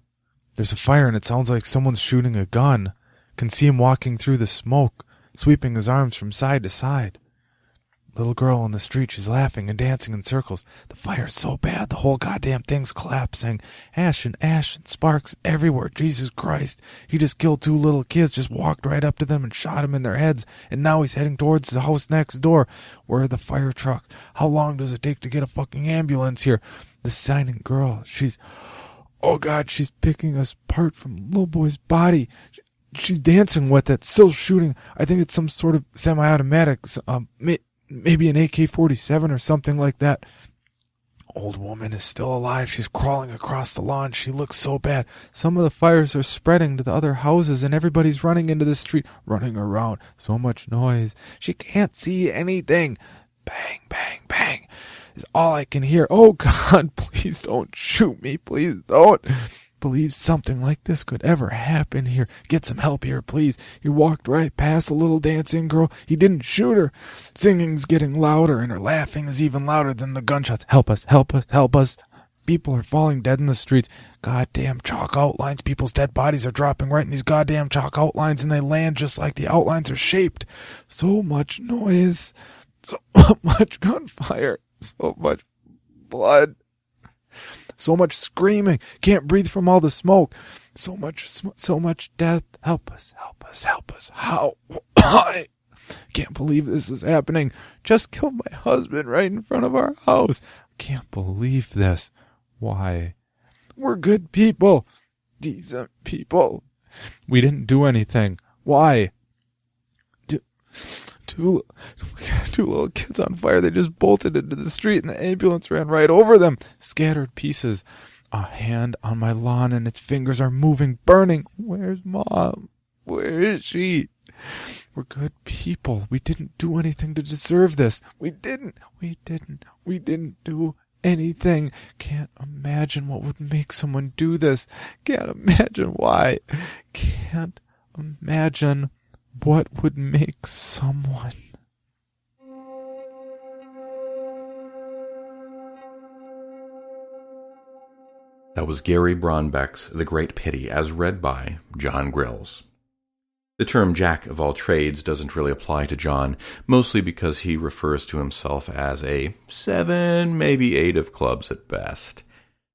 There's a fire and it sounds like someone's shooting a gun. Can see him walking through the smoke, sweeping his arms from side to side. Little girl on the street, she's laughing and dancing in circles. The fire's so bad, the whole goddamn thing's collapsing. Ash and ash and sparks everywhere. Jesus Christ. He just killed two little kids, just walked right up to them and shot them in their heads. And now he's heading towards the house next door. Where are the fire trucks? How long does it take to get a fucking ambulance here? The signing girl, she's, oh god, she's picking us apart from little boy's body. She's dancing with it, still shooting. I think it's some sort of semi-automatic, um, maybe an AK 47 or something like that. Old woman is still alive. She's crawling across the lawn. She looks so bad. Some of the fires are spreading to the other houses, and everybody's running into the street, running around. So much noise. She can't see anything. Bang, bang, bang is all I can hear. Oh God, please don't shoot me. Please don't believe something like this could ever happen here. Get some help here, please. He walked right past the little dancing girl. He didn't shoot her. Singing's getting louder, and her laughing is even louder than the gunshots. Help us, help us, help us. People are falling dead in the streets. Goddamn chalk outlines. People's dead bodies are dropping right in these goddamn chalk outlines, and they land just like the outlines are shaped. So much noise. So much gunfire. So much blood. So much screaming. Can't breathe from all the smoke. So much, so much death. Help us, help us, help us. How? Why? Can't believe this is happening. Just killed my husband right in front of our house. Can't believe this. Why? We're good people. Decent people. We didn't do anything. Why? Two two little kids on fire. They just bolted into the street and the ambulance ran right over them. Scattered pieces. A hand on my lawn and its fingers are moving, burning. Where's mom? Where is she? We're good people. We didn't do anything to deserve this. We didn't. We didn't. We didn't do anything. Can't imagine what would make someone do this. Can't imagine why. Can't imagine what would make someone. That was Gary Braunbeck's The Great Pity, as read by John Grills. The term jack of all trades doesn't really apply to John, mostly because he refers to himself as a seven, maybe eight of clubs at best.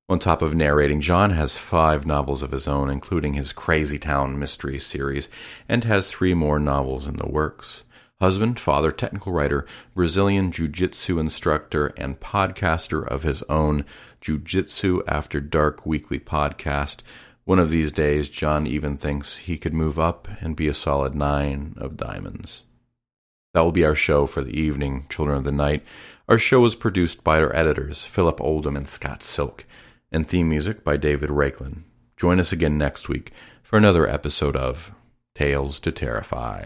On top of narrating, John has five novels of his own, including his Crazy Town mystery series, and has three more novels in the works husband, father, technical writer, Brazilian jiu jitsu instructor, and podcaster of his own Jiu Jitsu After Dark weekly podcast. One of these days, John even thinks he could move up and be a solid nine of diamonds. That will be our show for the evening, Children of the Night. Our show is produced by our editors, Philip Oldham and Scott Silk, and theme music by David Rakelin. Join us again next week for another episode of Tales to Terrify.